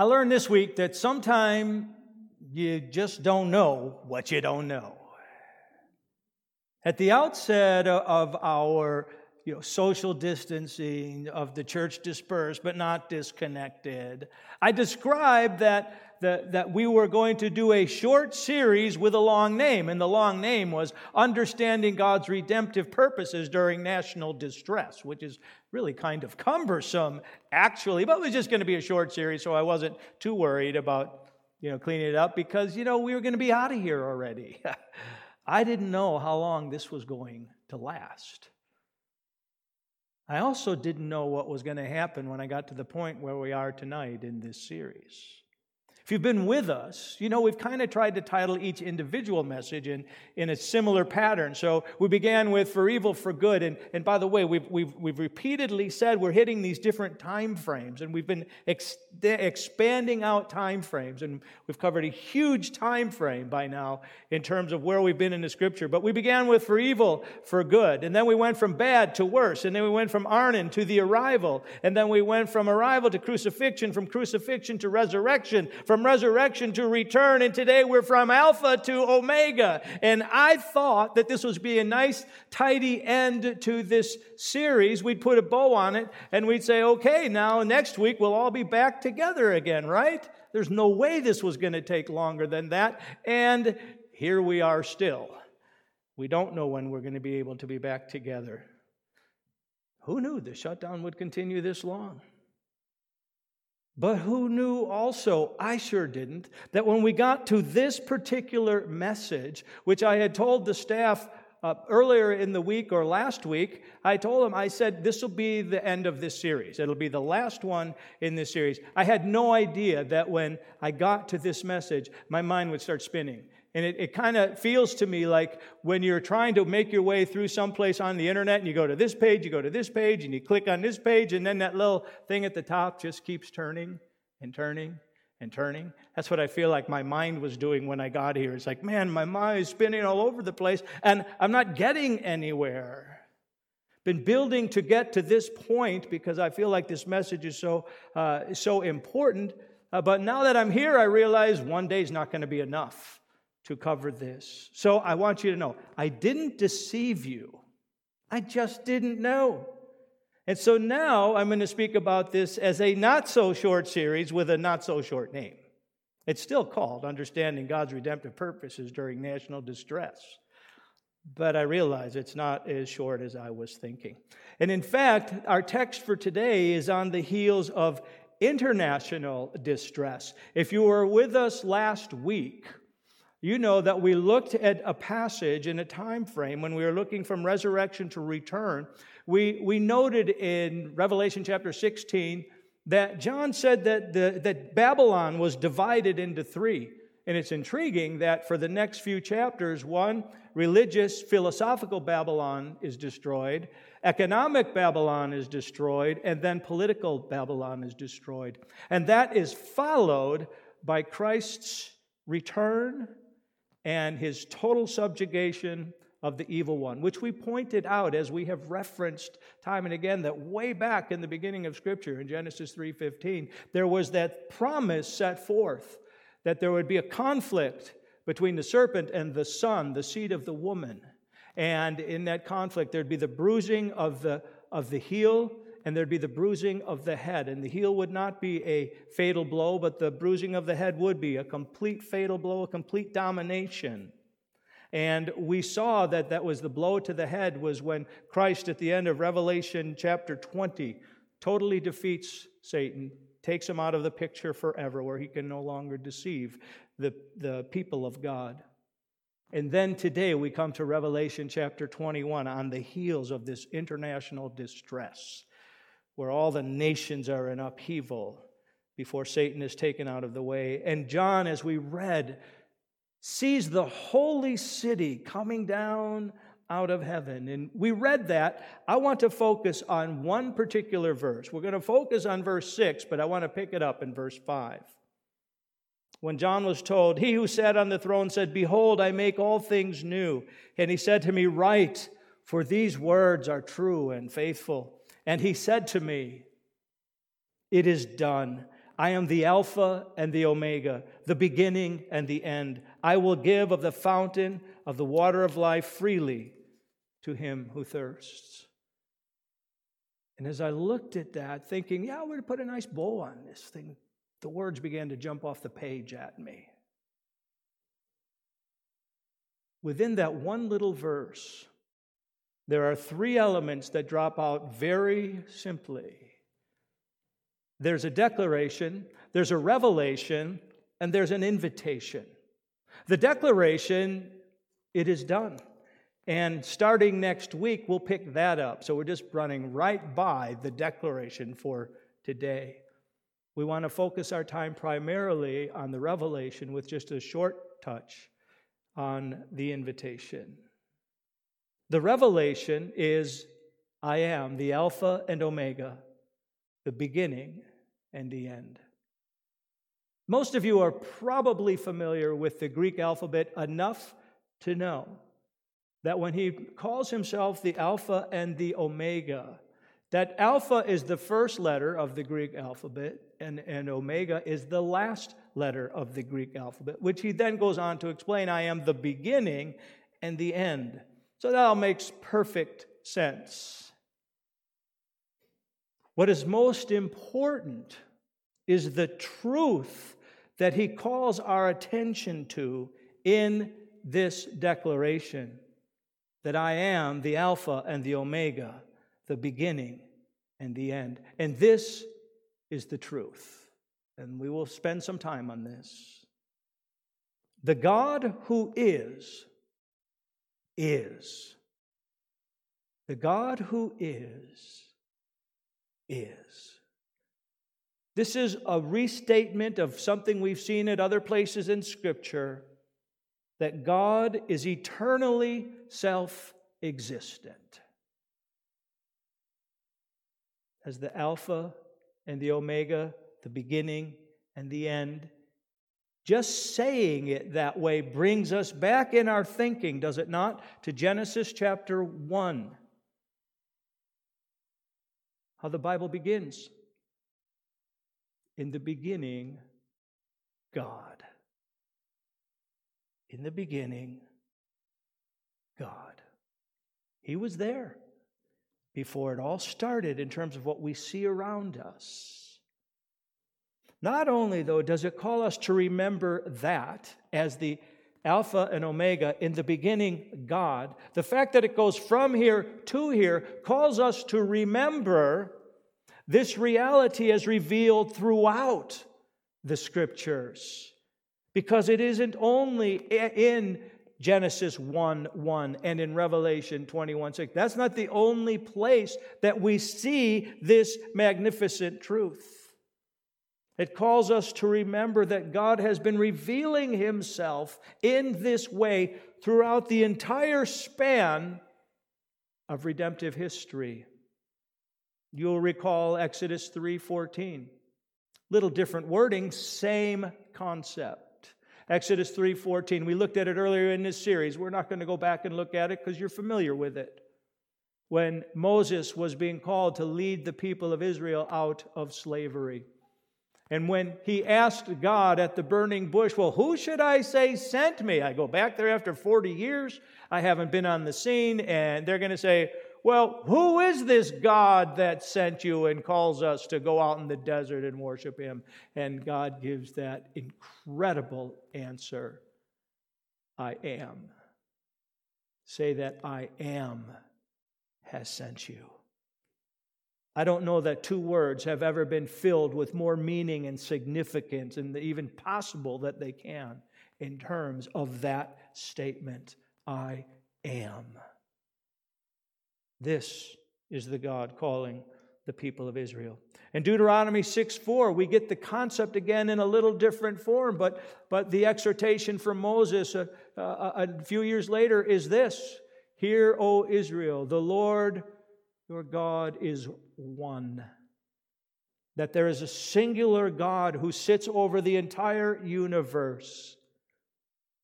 I learned this week that sometime you just don't know what you don't know. At the outset of our you know, social distancing, of the church dispersed but not disconnected, I described that that, that we were going to do a short series with a long name, and the long name was Understanding God's Redemptive Purposes During National Distress, which is really kind of cumbersome, actually, but it was just going to be a short series, so I wasn't too worried about you know, cleaning it up because, you know, we were going to be out of here already. I didn't know how long this was going to last. I also didn't know what was going to happen when I got to the point where we are tonight in this series. If you've been with us, you know we've kind of tried to title each individual message in, in a similar pattern. So we began with For Evil, for Good. And, and by the way, we've, we've, we've repeatedly said we're hitting these different time frames, and we've been ex- expanding out time frames. And we've covered a huge time frame by now in terms of where we've been in the scripture. But we began with For Evil, for Good. And then we went from bad to worse. And then we went from Arnon to the arrival. And then we went from arrival to crucifixion, from crucifixion to resurrection, from from resurrection to return, and today we're from Alpha to Omega. And I thought that this would be a nice, tidy end to this series. We'd put a bow on it, and we'd say, okay, now next week we'll all be back together again, right? There's no way this was going to take longer than that. And here we are still. We don't know when we're going to be able to be back together. Who knew the shutdown would continue this long? But who knew also, I sure didn't, that when we got to this particular message, which I had told the staff uh, earlier in the week or last week, I told them, I said, this will be the end of this series. It'll be the last one in this series. I had no idea that when I got to this message, my mind would start spinning. And it, it kind of feels to me like when you're trying to make your way through someplace on the internet and you go to this page, you go to this page, and you click on this page, and then that little thing at the top just keeps turning and turning and turning. That's what I feel like my mind was doing when I got here. It's like, man, my mind is spinning all over the place, and I'm not getting anywhere. Been building to get to this point because I feel like this message is so, uh, so important. Uh, but now that I'm here, I realize one day is not going to be enough to cover this. So I want you to know I didn't deceive you, I just didn't know. And so now I'm going to speak about this as a not so short series with a not so short name. It's still called Understanding God's Redemptive Purposes During National Distress. But I realize it's not as short as I was thinking. And in fact, our text for today is on the heels of international distress. If you were with us last week, you know that we looked at a passage in a time frame when we were looking from resurrection to return. We, we noted in Revelation chapter 16 that John said that, the, that Babylon was divided into three. And it's intriguing that for the next few chapters, one, religious, philosophical Babylon is destroyed, economic Babylon is destroyed, and then political Babylon is destroyed. And that is followed by Christ's return and his total subjugation of the evil one, which we pointed out as we have referenced time and again that way back in the beginning of scripture in Genesis 3:15 there was that promise set forth that there would be a conflict between the serpent and the son, the seed of the woman. And in that conflict there'd be the bruising of the of the heel and there'd be the bruising of the head. And the heel would not be a fatal blow, but the bruising of the head would be a complete fatal blow, a complete domination. And we saw that that was the blow to the head was when Christ at the end of Revelation chapter 20 totally defeats Satan, takes him out of the picture forever, where he can no longer deceive the, the people of God. And then today we come to Revelation chapter 21 on the heels of this international distress where all the nations are in upheaval before Satan is taken out of the way. And John, as we read, sees the holy city coming down out of heaven. And we read that. I want to focus on one particular verse. We're going to focus on verse 6, but I want to pick it up in verse 5. When John was told, He who sat on the throne said, Behold, I make all things new. And he said to me, Write, for these words are true and faithful. And he said to me, It is done. I am the Alpha and the Omega, the beginning and the end. I will give of the fountain of the water of life freely to him who thirsts. And as I looked at that, thinking, yeah, we're to put a nice bow on this thing, the words began to jump off the page at me. Within that one little verse, there are three elements that drop out very simply there's a declaration, there's a revelation, and there's an invitation. The declaration, it is done. And starting next week, we'll pick that up. So we're just running right by the declaration for today. We want to focus our time primarily on the revelation with just a short touch on the invitation. The revelation is I am the Alpha and Omega, the beginning and the end. Most of you are probably familiar with the Greek alphabet enough to know that when he calls himself the Alpha and the Omega, that Alpha is the first letter of the Greek alphabet, and, and Omega is the last letter of the Greek alphabet, which he then goes on to explain I am the beginning and the end. So that all makes perfect sense. What is most important is the truth that he calls our attention to in this declaration that I am the Alpha and the Omega, the beginning and the end. And this is the truth. And we will spend some time on this. The God who is, is. The God who is, is. This is a restatement of something we've seen at other places in Scripture that God is eternally self existent. As the Alpha and the Omega, the beginning and the end. Just saying it that way brings us back in our thinking, does it not, to Genesis chapter 1. How the Bible begins. In the beginning, God. In the beginning, God. He was there before it all started in terms of what we see around us. Not only, though, does it call us to remember that as the Alpha and Omega, in the beginning, God, the fact that it goes from here to here calls us to remember this reality as revealed throughout the scriptures. Because it isn't only in Genesis 1 1 and in Revelation 21 6. That's not the only place that we see this magnificent truth. It calls us to remember that God has been revealing Himself in this way throughout the entire span of redemptive history. You'll recall Exodus 3:14. Little different wording, same concept. Exodus 3:14. We looked at it earlier in this series. We're not going to go back and look at it because you're familiar with it. When Moses was being called to lead the people of Israel out of slavery. And when he asked God at the burning bush, Well, who should I say sent me? I go back there after 40 years. I haven't been on the scene. And they're going to say, well, who is this God that sent you and calls us to go out in the desert and worship him? And God gives that incredible answer I am. Say that I am has sent you. I don't know that two words have ever been filled with more meaning and significance, and even possible that they can, in terms of that statement I am. This is the God calling the people of Israel. In Deuteronomy 6 4, we get the concept again in a little different form, but, but the exhortation from Moses a, a, a few years later is this Hear, O Israel, the Lord your God is one. That there is a singular God who sits over the entire universe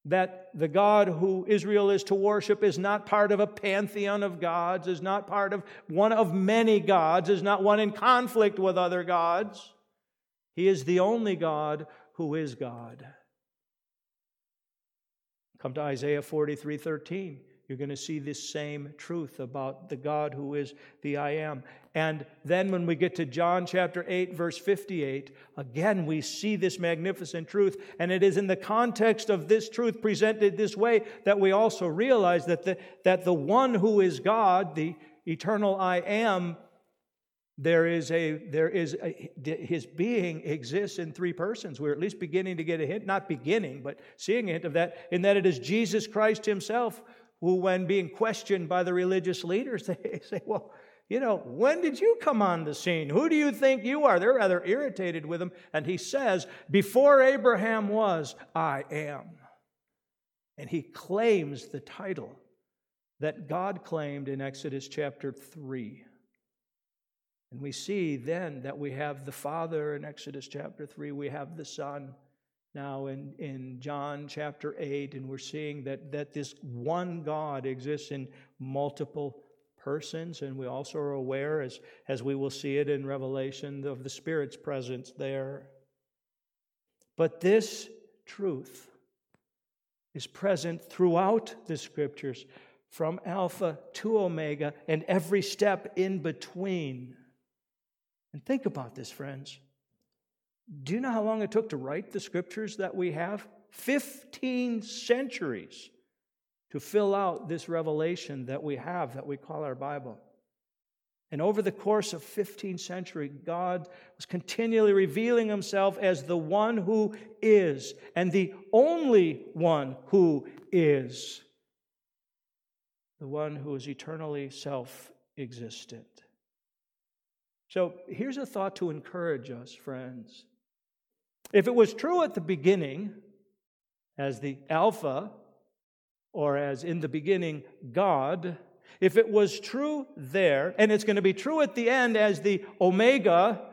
that the God who Israel is to worship is not part of a pantheon of gods, is not part of one of many gods, is not one in conflict with other gods. He is the only God who is God. Come to Isaiah 43 13. You're going to see this same truth about the God who is the I am. And then when we get to John chapter 8, verse 58, again we see this magnificent truth. And it is in the context of this truth presented this way that we also realize that the, that the one who is God, the eternal I am, there is a there is a, his being exists in three persons we're at least beginning to get a hint not beginning but seeing a hint of that in that it is jesus christ himself who when being questioned by the religious leaders they say well you know when did you come on the scene? Who do you think you are? They're rather irritated with him and he says before abraham was i am. And he claims the title that god claimed in exodus chapter 3 and we see then that we have the Father in Exodus chapter 3, we have the Son now in, in John chapter 8, and we're seeing that, that this one God exists in multiple persons, and we also are aware, as, as we will see it in Revelation, of the Spirit's presence there. But this truth is present throughout the scriptures, from Alpha to Omega, and every step in between. And think about this, friends. Do you know how long it took to write the scriptures that we have? 15 centuries to fill out this revelation that we have, that we call our Bible. And over the course of 15 centuries, God was continually revealing himself as the one who is, and the only one who is, the one who is eternally self existent. So here's a thought to encourage us, friends. If it was true at the beginning, as the Alpha, or as in the beginning, God, if it was true there, and it's going to be true at the end as the Omega,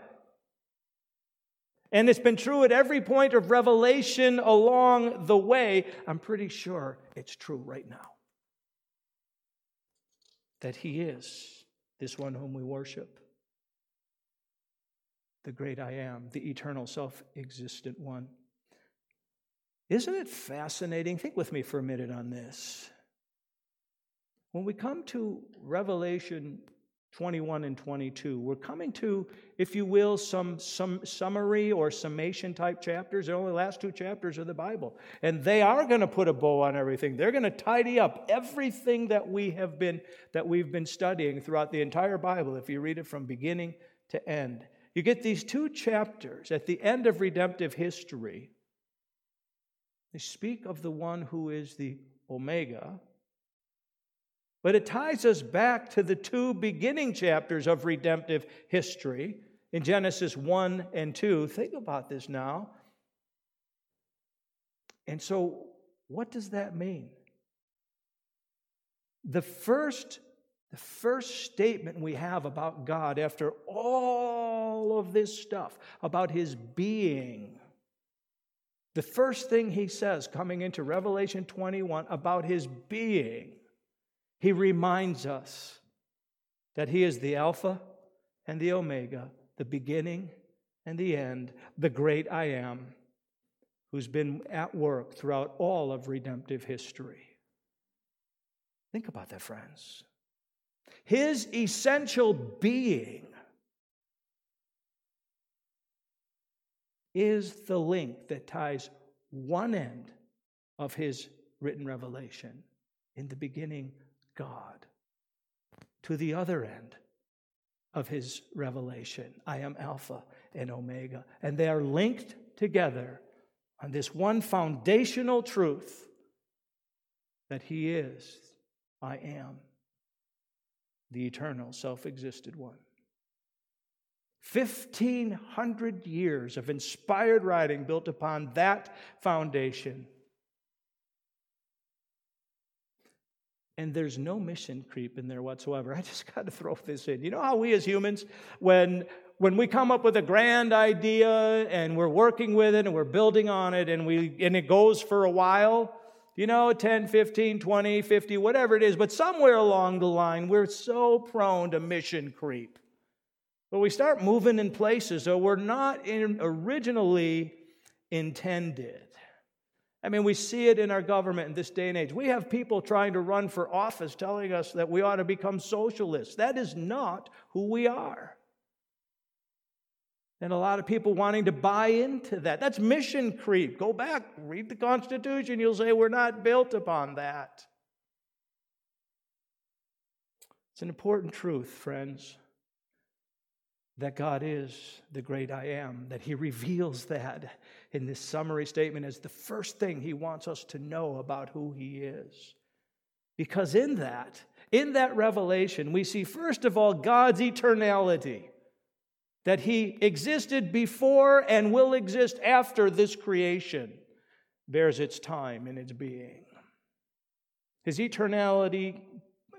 and it's been true at every point of revelation along the way, I'm pretty sure it's true right now. That He is this one whom we worship the great I am, the eternal self existent one. Isn't it fascinating? Think with me for a minute on this. When we come to Revelation 21 and 22, we're coming to, if you will, some, some summary or summation type chapters. The only the last two chapters of the Bible. And they are going to put a bow on everything. They're going to tidy up everything that we have been that we've been studying throughout the entire Bible, if you read it from beginning to end. You get these two chapters at the end of redemptive history. They speak of the one who is the Omega, but it ties us back to the two beginning chapters of redemptive history in Genesis 1 and 2. Think about this now. And so, what does that mean? The first, the first statement we have about God after all all of this stuff about his being. The first thing he says coming into Revelation 21 about his being, he reminds us that he is the Alpha and the Omega, the beginning and the end, the great I am, who's been at work throughout all of redemptive history. Think about that, friends. His essential being is the link that ties one end of his written revelation, in the beginning, God, to the other end of his revelation. I am Alpha and Omega. And they are linked together on this one foundational truth that he is, I am, the eternal, self existed one. 1,500 years of inspired writing built upon that foundation. And there's no mission creep in there whatsoever. I just got to throw this in. You know how we as humans, when when we come up with a grand idea and we're working with it and we're building on it and we and it goes for a while, you know, 10, 15, 20, 50, whatever it is, but somewhere along the line we're so prone to mission creep. But we start moving in places that were not in originally intended. I mean, we see it in our government in this day and age. We have people trying to run for office telling us that we ought to become socialists. That is not who we are. And a lot of people wanting to buy into that. That's mission creep. Go back, read the Constitution. You'll say we're not built upon that. It's an important truth, friends, that God is the great I am, that He reveals that in this summary statement as the first thing He wants us to know about who He is. Because in that, in that revelation, we see, first of all, God's eternality that he existed before and will exist after this creation bears its time in its being. His eternality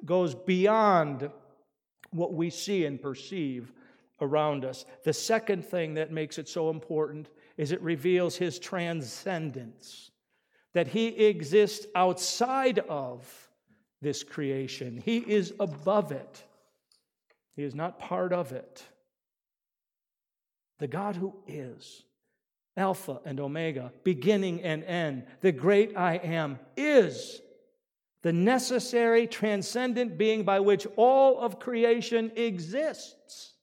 goes beyond what we see and perceive around us. The second thing that makes it so important is it reveals his transcendence, that he exists outside of this creation, he is above it, he is not part of it the God who is, Alpha and Omega, beginning and end, the great I am, is the necessary transcendent being by which all of creation exists.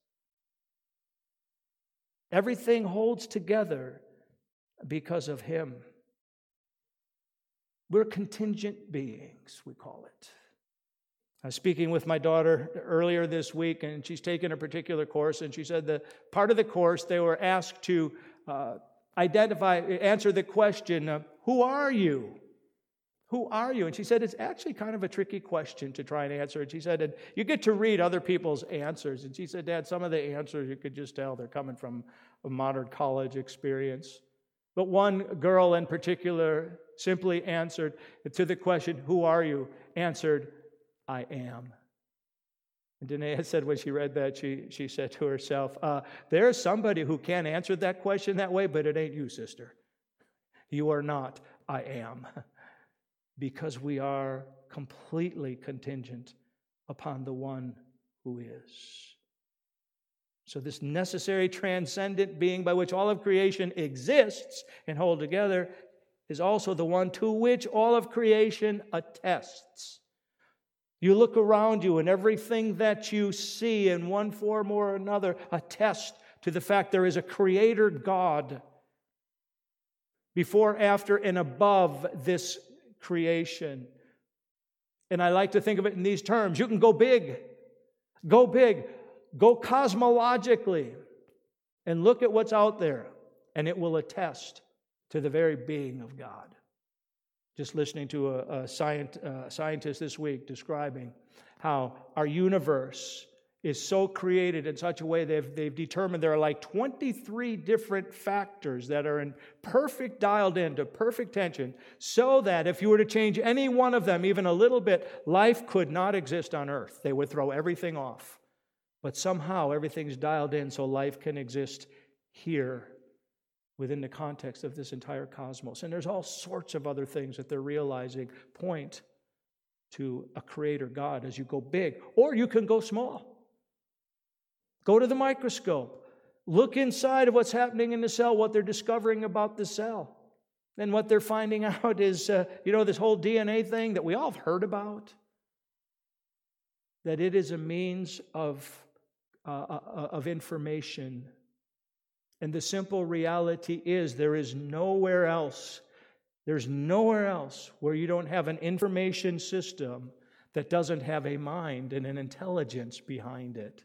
Everything holds together because of Him. We're contingent beings, we call it. I was speaking with my daughter earlier this week, and she's taken a particular course, and she said that part of the course they were asked to uh, identify, answer the question, uh, Who are you? Who are you? And she said, It's actually kind of a tricky question to try and answer. And she said, and You get to read other people's answers. And she said, Dad, some of the answers you could just tell they're coming from a modern college experience. But one girl in particular simply answered to the question, Who are you? answered, I am. And Danae said when she read that, she, she said to herself, uh, There's somebody who can answer that question that way, but it ain't you, sister. You are not, I am. because we are completely contingent upon the one who is. So, this necessary transcendent being by which all of creation exists and hold together is also the one to which all of creation attests. You look around you, and everything that you see in one form or another attests to the fact there is a creator God before, after, and above this creation. And I like to think of it in these terms you can go big, go big, go cosmologically, and look at what's out there, and it will attest to the very being of God. Just listening to a, a scient, uh, scientist this week describing how our universe is so created in such a way they've, they've determined there are like 23 different factors that are in perfect dialed into perfect tension so that if you were to change any one of them even a little bit life could not exist on earth they would throw everything off but somehow everything's dialed in so life can exist here within the context of this entire cosmos. And there's all sorts of other things that they're realizing point to a creator God as you go big, or you can go small. Go to the microscope, look inside of what's happening in the cell, what they're discovering about the cell. And what they're finding out is, uh, you know, this whole DNA thing that we all have heard about, that it is a means of, uh, uh of information and the simple reality is there is nowhere else, there's nowhere else where you don't have an information system that doesn't have a mind and an intelligence behind it.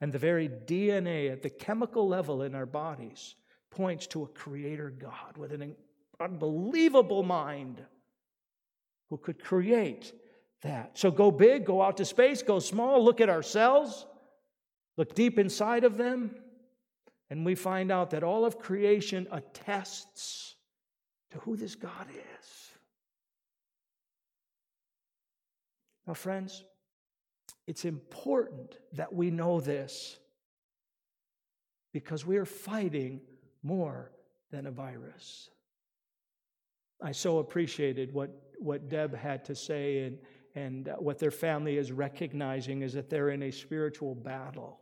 And the very DNA at the chemical level in our bodies points to a creator God with an unbelievable mind who could create that. So go big, go out to space, go small, look at ourselves, look deep inside of them, and we find out that all of creation attests to who this God is. Now, friends, it's important that we know this because we are fighting more than a virus. I so appreciated what, what Deb had to say, and, and uh, what their family is recognizing is that they're in a spiritual battle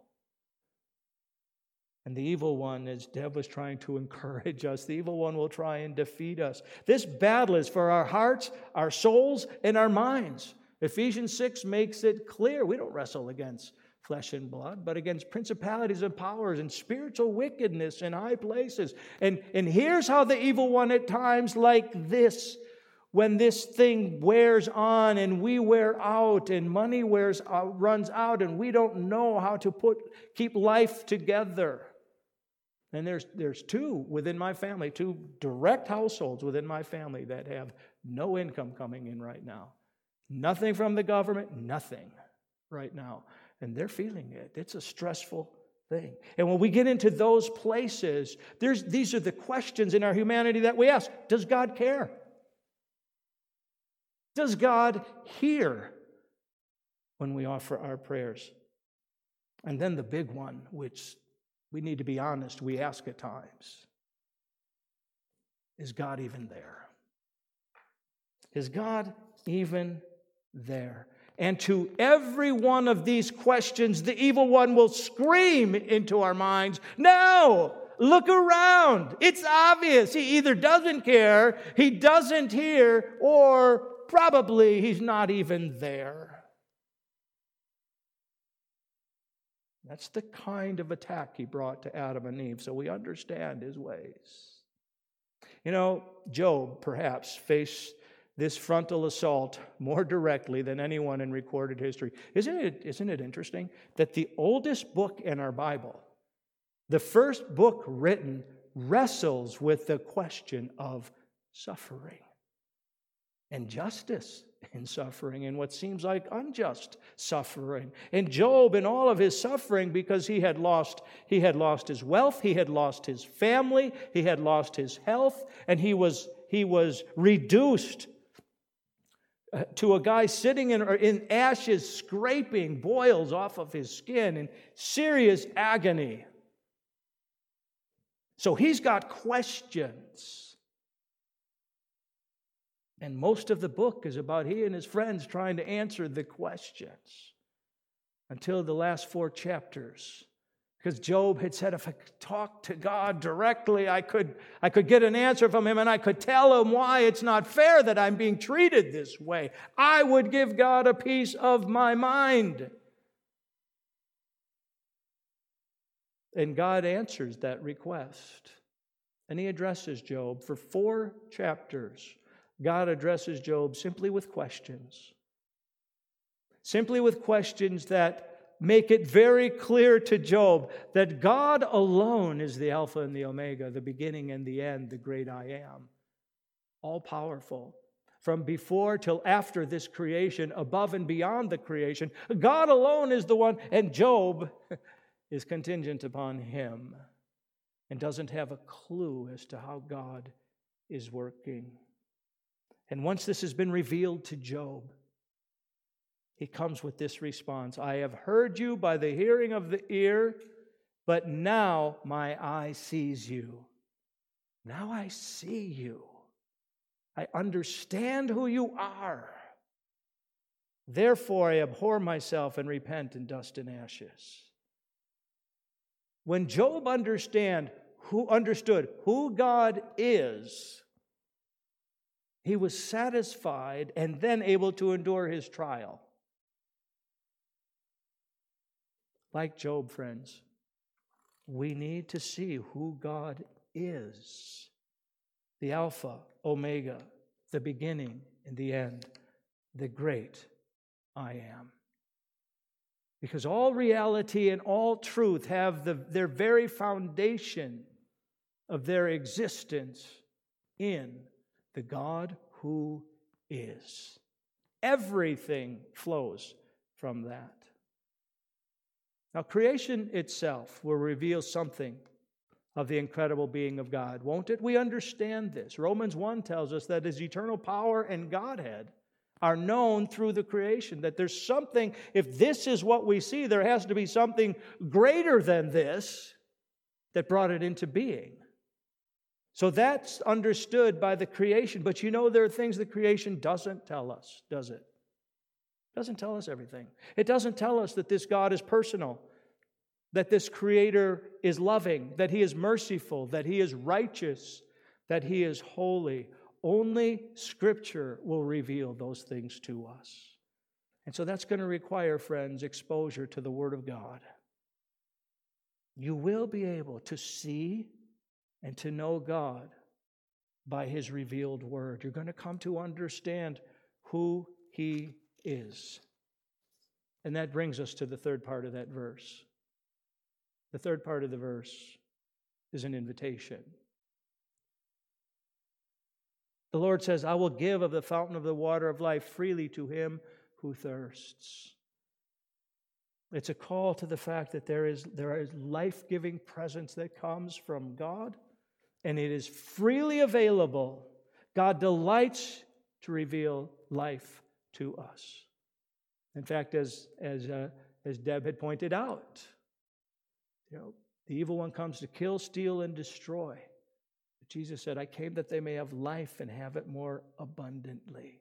And the evil one, as Deb was trying to encourage us, the evil one will try and defeat us. This battle is for our hearts, our souls, and our minds. Ephesians 6 makes it clear we don't wrestle against flesh and blood, but against principalities and powers and spiritual wickedness in high places. And, and here's how the evil one at times like this when this thing wears on and we wear out and money wears out, uh, runs out and we don't know how to put keep life together and there's there's two within my family two direct households within my family that have no income coming in right now nothing from the government nothing right now and they're feeling it it's a stressful thing and when we get into those places there's these are the questions in our humanity that we ask does god care does God hear when we offer our prayers? And then the big one, which we need to be honest, we ask at times Is God even there? Is God even there? And to every one of these questions, the evil one will scream into our minds No! Look around. It's obvious. He either doesn't care, he doesn't hear, or probably he's not even there. That's the kind of attack he brought to Adam and Eve, so we understand his ways. You know, Job perhaps faced this frontal assault more directly than anyone in recorded history. Isn't it, isn't it interesting that the oldest book in our Bible, the first book written, wrestles with the question of suffering? and justice in suffering and what seems like unjust suffering and job in all of his suffering because he had lost he had lost his wealth he had lost his family he had lost his health and he was he was reduced Uh, to a guy sitting in, in ashes scraping boils off of his skin in serious agony so he's got questions and most of the book is about he and his friends trying to answer the questions until the last four chapters. Because Job had said, if I could talk to God directly, I could, I could get an answer from him and I could tell him why it's not fair that I'm being treated this way. I would give God a piece of my mind. And God answers that request. And he addresses Job for four chapters God addresses Job simply with questions. Simply with questions that make it very clear to Job that God alone is the Alpha and the Omega, the beginning and the end, the great I am, all powerful. From before till after this creation, above and beyond the creation, God alone is the one, and Job is contingent upon him and doesn't have a clue as to how God is working. And once this has been revealed to Job, he comes with this response I have heard you by the hearing of the ear, but now my eye sees you. Now I see you. I understand who you are. Therefore, I abhor myself and repent in dust and ashes. When Job understand who understood who God is, he was satisfied and then able to endure his trial. Like Job, friends, we need to see who God is the Alpha, Omega, the beginning and the end, the great I am. Because all reality and all truth have the, their very foundation of their existence in the God who is. Everything flows from that. Now, creation itself will reveal something of the incredible being of God, won't it? We understand this. Romans 1 tells us that his eternal power and Godhead are known through the creation, that there's something, if this is what we see, there has to be something greater than this that brought it into being. So that's understood by the creation. But you know, there are things the creation doesn't tell us, does it? It doesn't tell us everything. It doesn't tell us that this God is personal, that this Creator is loving, that He is merciful, that He is righteous, that He is holy. Only Scripture will reveal those things to us. And so that's going to require, friends, exposure to the Word of God. You will be able to see and to know God by His revealed Word. You're going to come to understand who He is. And that brings us to the third part of that verse. The third part of the verse is an invitation. The Lord says, I will give of the fountain of the water of life freely to him who thirsts. It's a call to the fact that there is, there is life giving presence that comes from God, and it is freely available. God delights to reveal life to us. In fact, as, as, uh, as Deb had pointed out, you know, the evil one comes to kill, steal, and destroy. But Jesus said, I came that they may have life and have it more abundantly.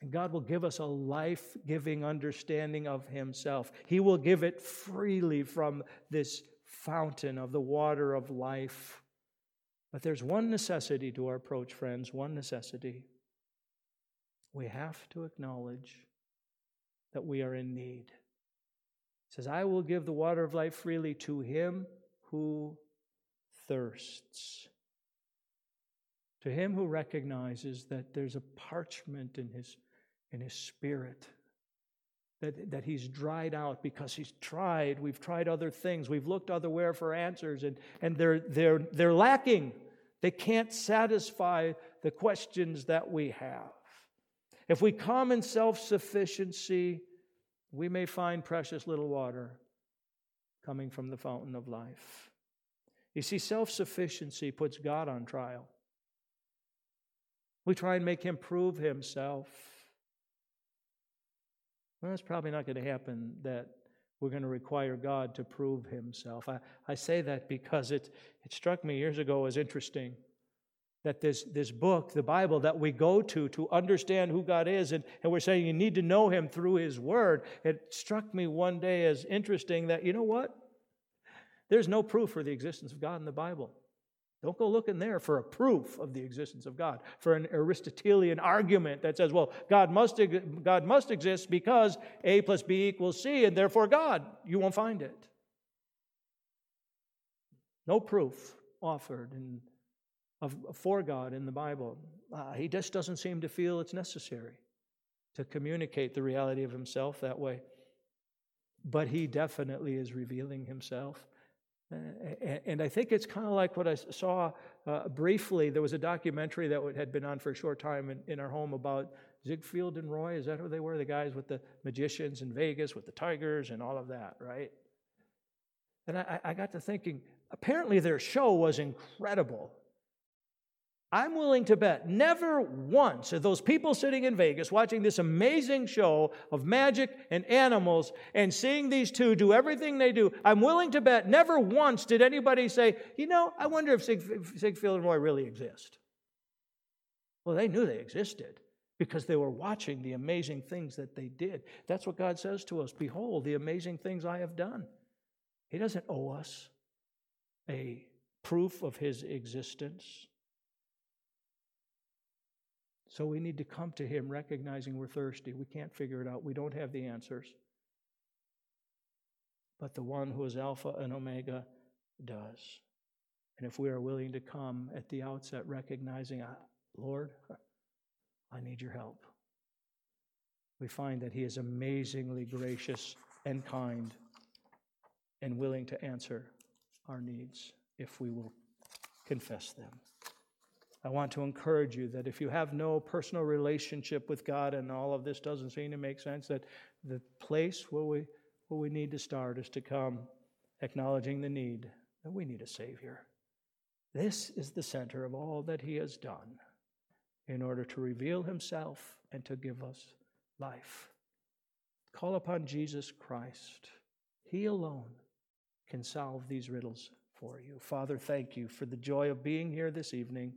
And God will give us a life giving understanding of Himself. He will give it freely from this fountain of the water of life. But there's one necessity to our approach, friends, one necessity. We have to acknowledge that we are in need. It says, I will give the water of life freely to him who thirsts. To him who recognizes that there's a parchment in his in his spirit. That, that he's dried out because he's tried. We've tried other things. We've looked otherwhere for answers, and, and they're, they're, they're lacking. They can't satisfy the questions that we have. If we come in self sufficiency, we may find precious little water coming from the fountain of life. You see, self sufficiency puts God on trial. We try and make him prove himself. Well, it's probably not going to happen that we're going to require God to prove himself. I, I say that because it, it struck me years ago as interesting that this, this book, the Bible, that we go to to understand who God is, and, and we're saying you need to know him through his word, it struck me one day as interesting that, you know what? There's no proof for the existence of God in the Bible. Don't go looking there for a proof of the existence of God, for an Aristotelian argument that says, well, God must, God must exist because A plus B equals C, and therefore God. You won't find it. No proof offered in, of, for God in the Bible. Uh, he just doesn't seem to feel it's necessary to communicate the reality of himself that way. But he definitely is revealing himself. And I think it's kind of like what I saw uh, briefly. There was a documentary that had been on for a short time in, in, our home about Siegfried and Roy. Is that who they were? The guys with the magicians in Vegas with the tigers and all of that, right? And I, I got to thinking, apparently their show was incredible. I'm willing to bet never once are those people sitting in Vegas watching this amazing show of magic and animals and seeing these two do everything they do. I'm willing to bet never once did anybody say, you know, I wonder if Siegfried and Roy really exist. Well, they knew they existed because they were watching the amazing things that they did. That's what God says to us Behold, the amazing things I have done. He doesn't owe us a proof of his existence. So we need to come to Him recognizing we're thirsty. We can't figure it out, we don't have the answers. But the one who is Alpha and Omega does. And if we are willing to come at the outset recognizing, ah, Lord, I need your help, we find that He is amazingly gracious and kind and willing to answer our needs if we will confess them. I want to encourage you that if you have no personal relationship with God and all of this doesn't seem to make sense, that the place where we, where we need to start is to come acknowledging the need that we need a Savior. This is the center of all that He has done in order to reveal Himself and to give us life. Call upon Jesus Christ. He alone can solve these riddles for you. Father, thank you for the joy of being here this evening.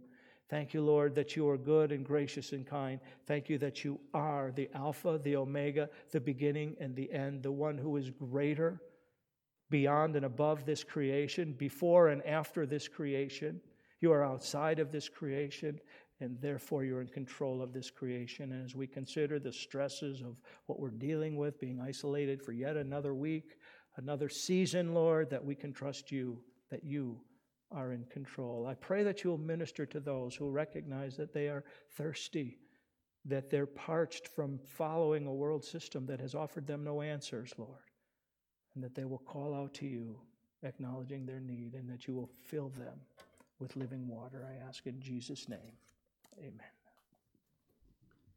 Thank you, Lord, that you are good and gracious and kind. Thank you that you are the Alpha, the Omega, the beginning and the end, the one who is greater beyond and above this creation, before and after this creation. You are outside of this creation, and therefore you're in control of this creation. And as we consider the stresses of what we're dealing with, being isolated for yet another week, another season, Lord, that we can trust you, that you are in control. I pray that you'll minister to those who recognize that they are thirsty, that they're parched from following a world system that has offered them no answers, Lord, and that they will call out to you, acknowledging their need, and that you will fill them with living water. I ask in Jesus' name. Amen.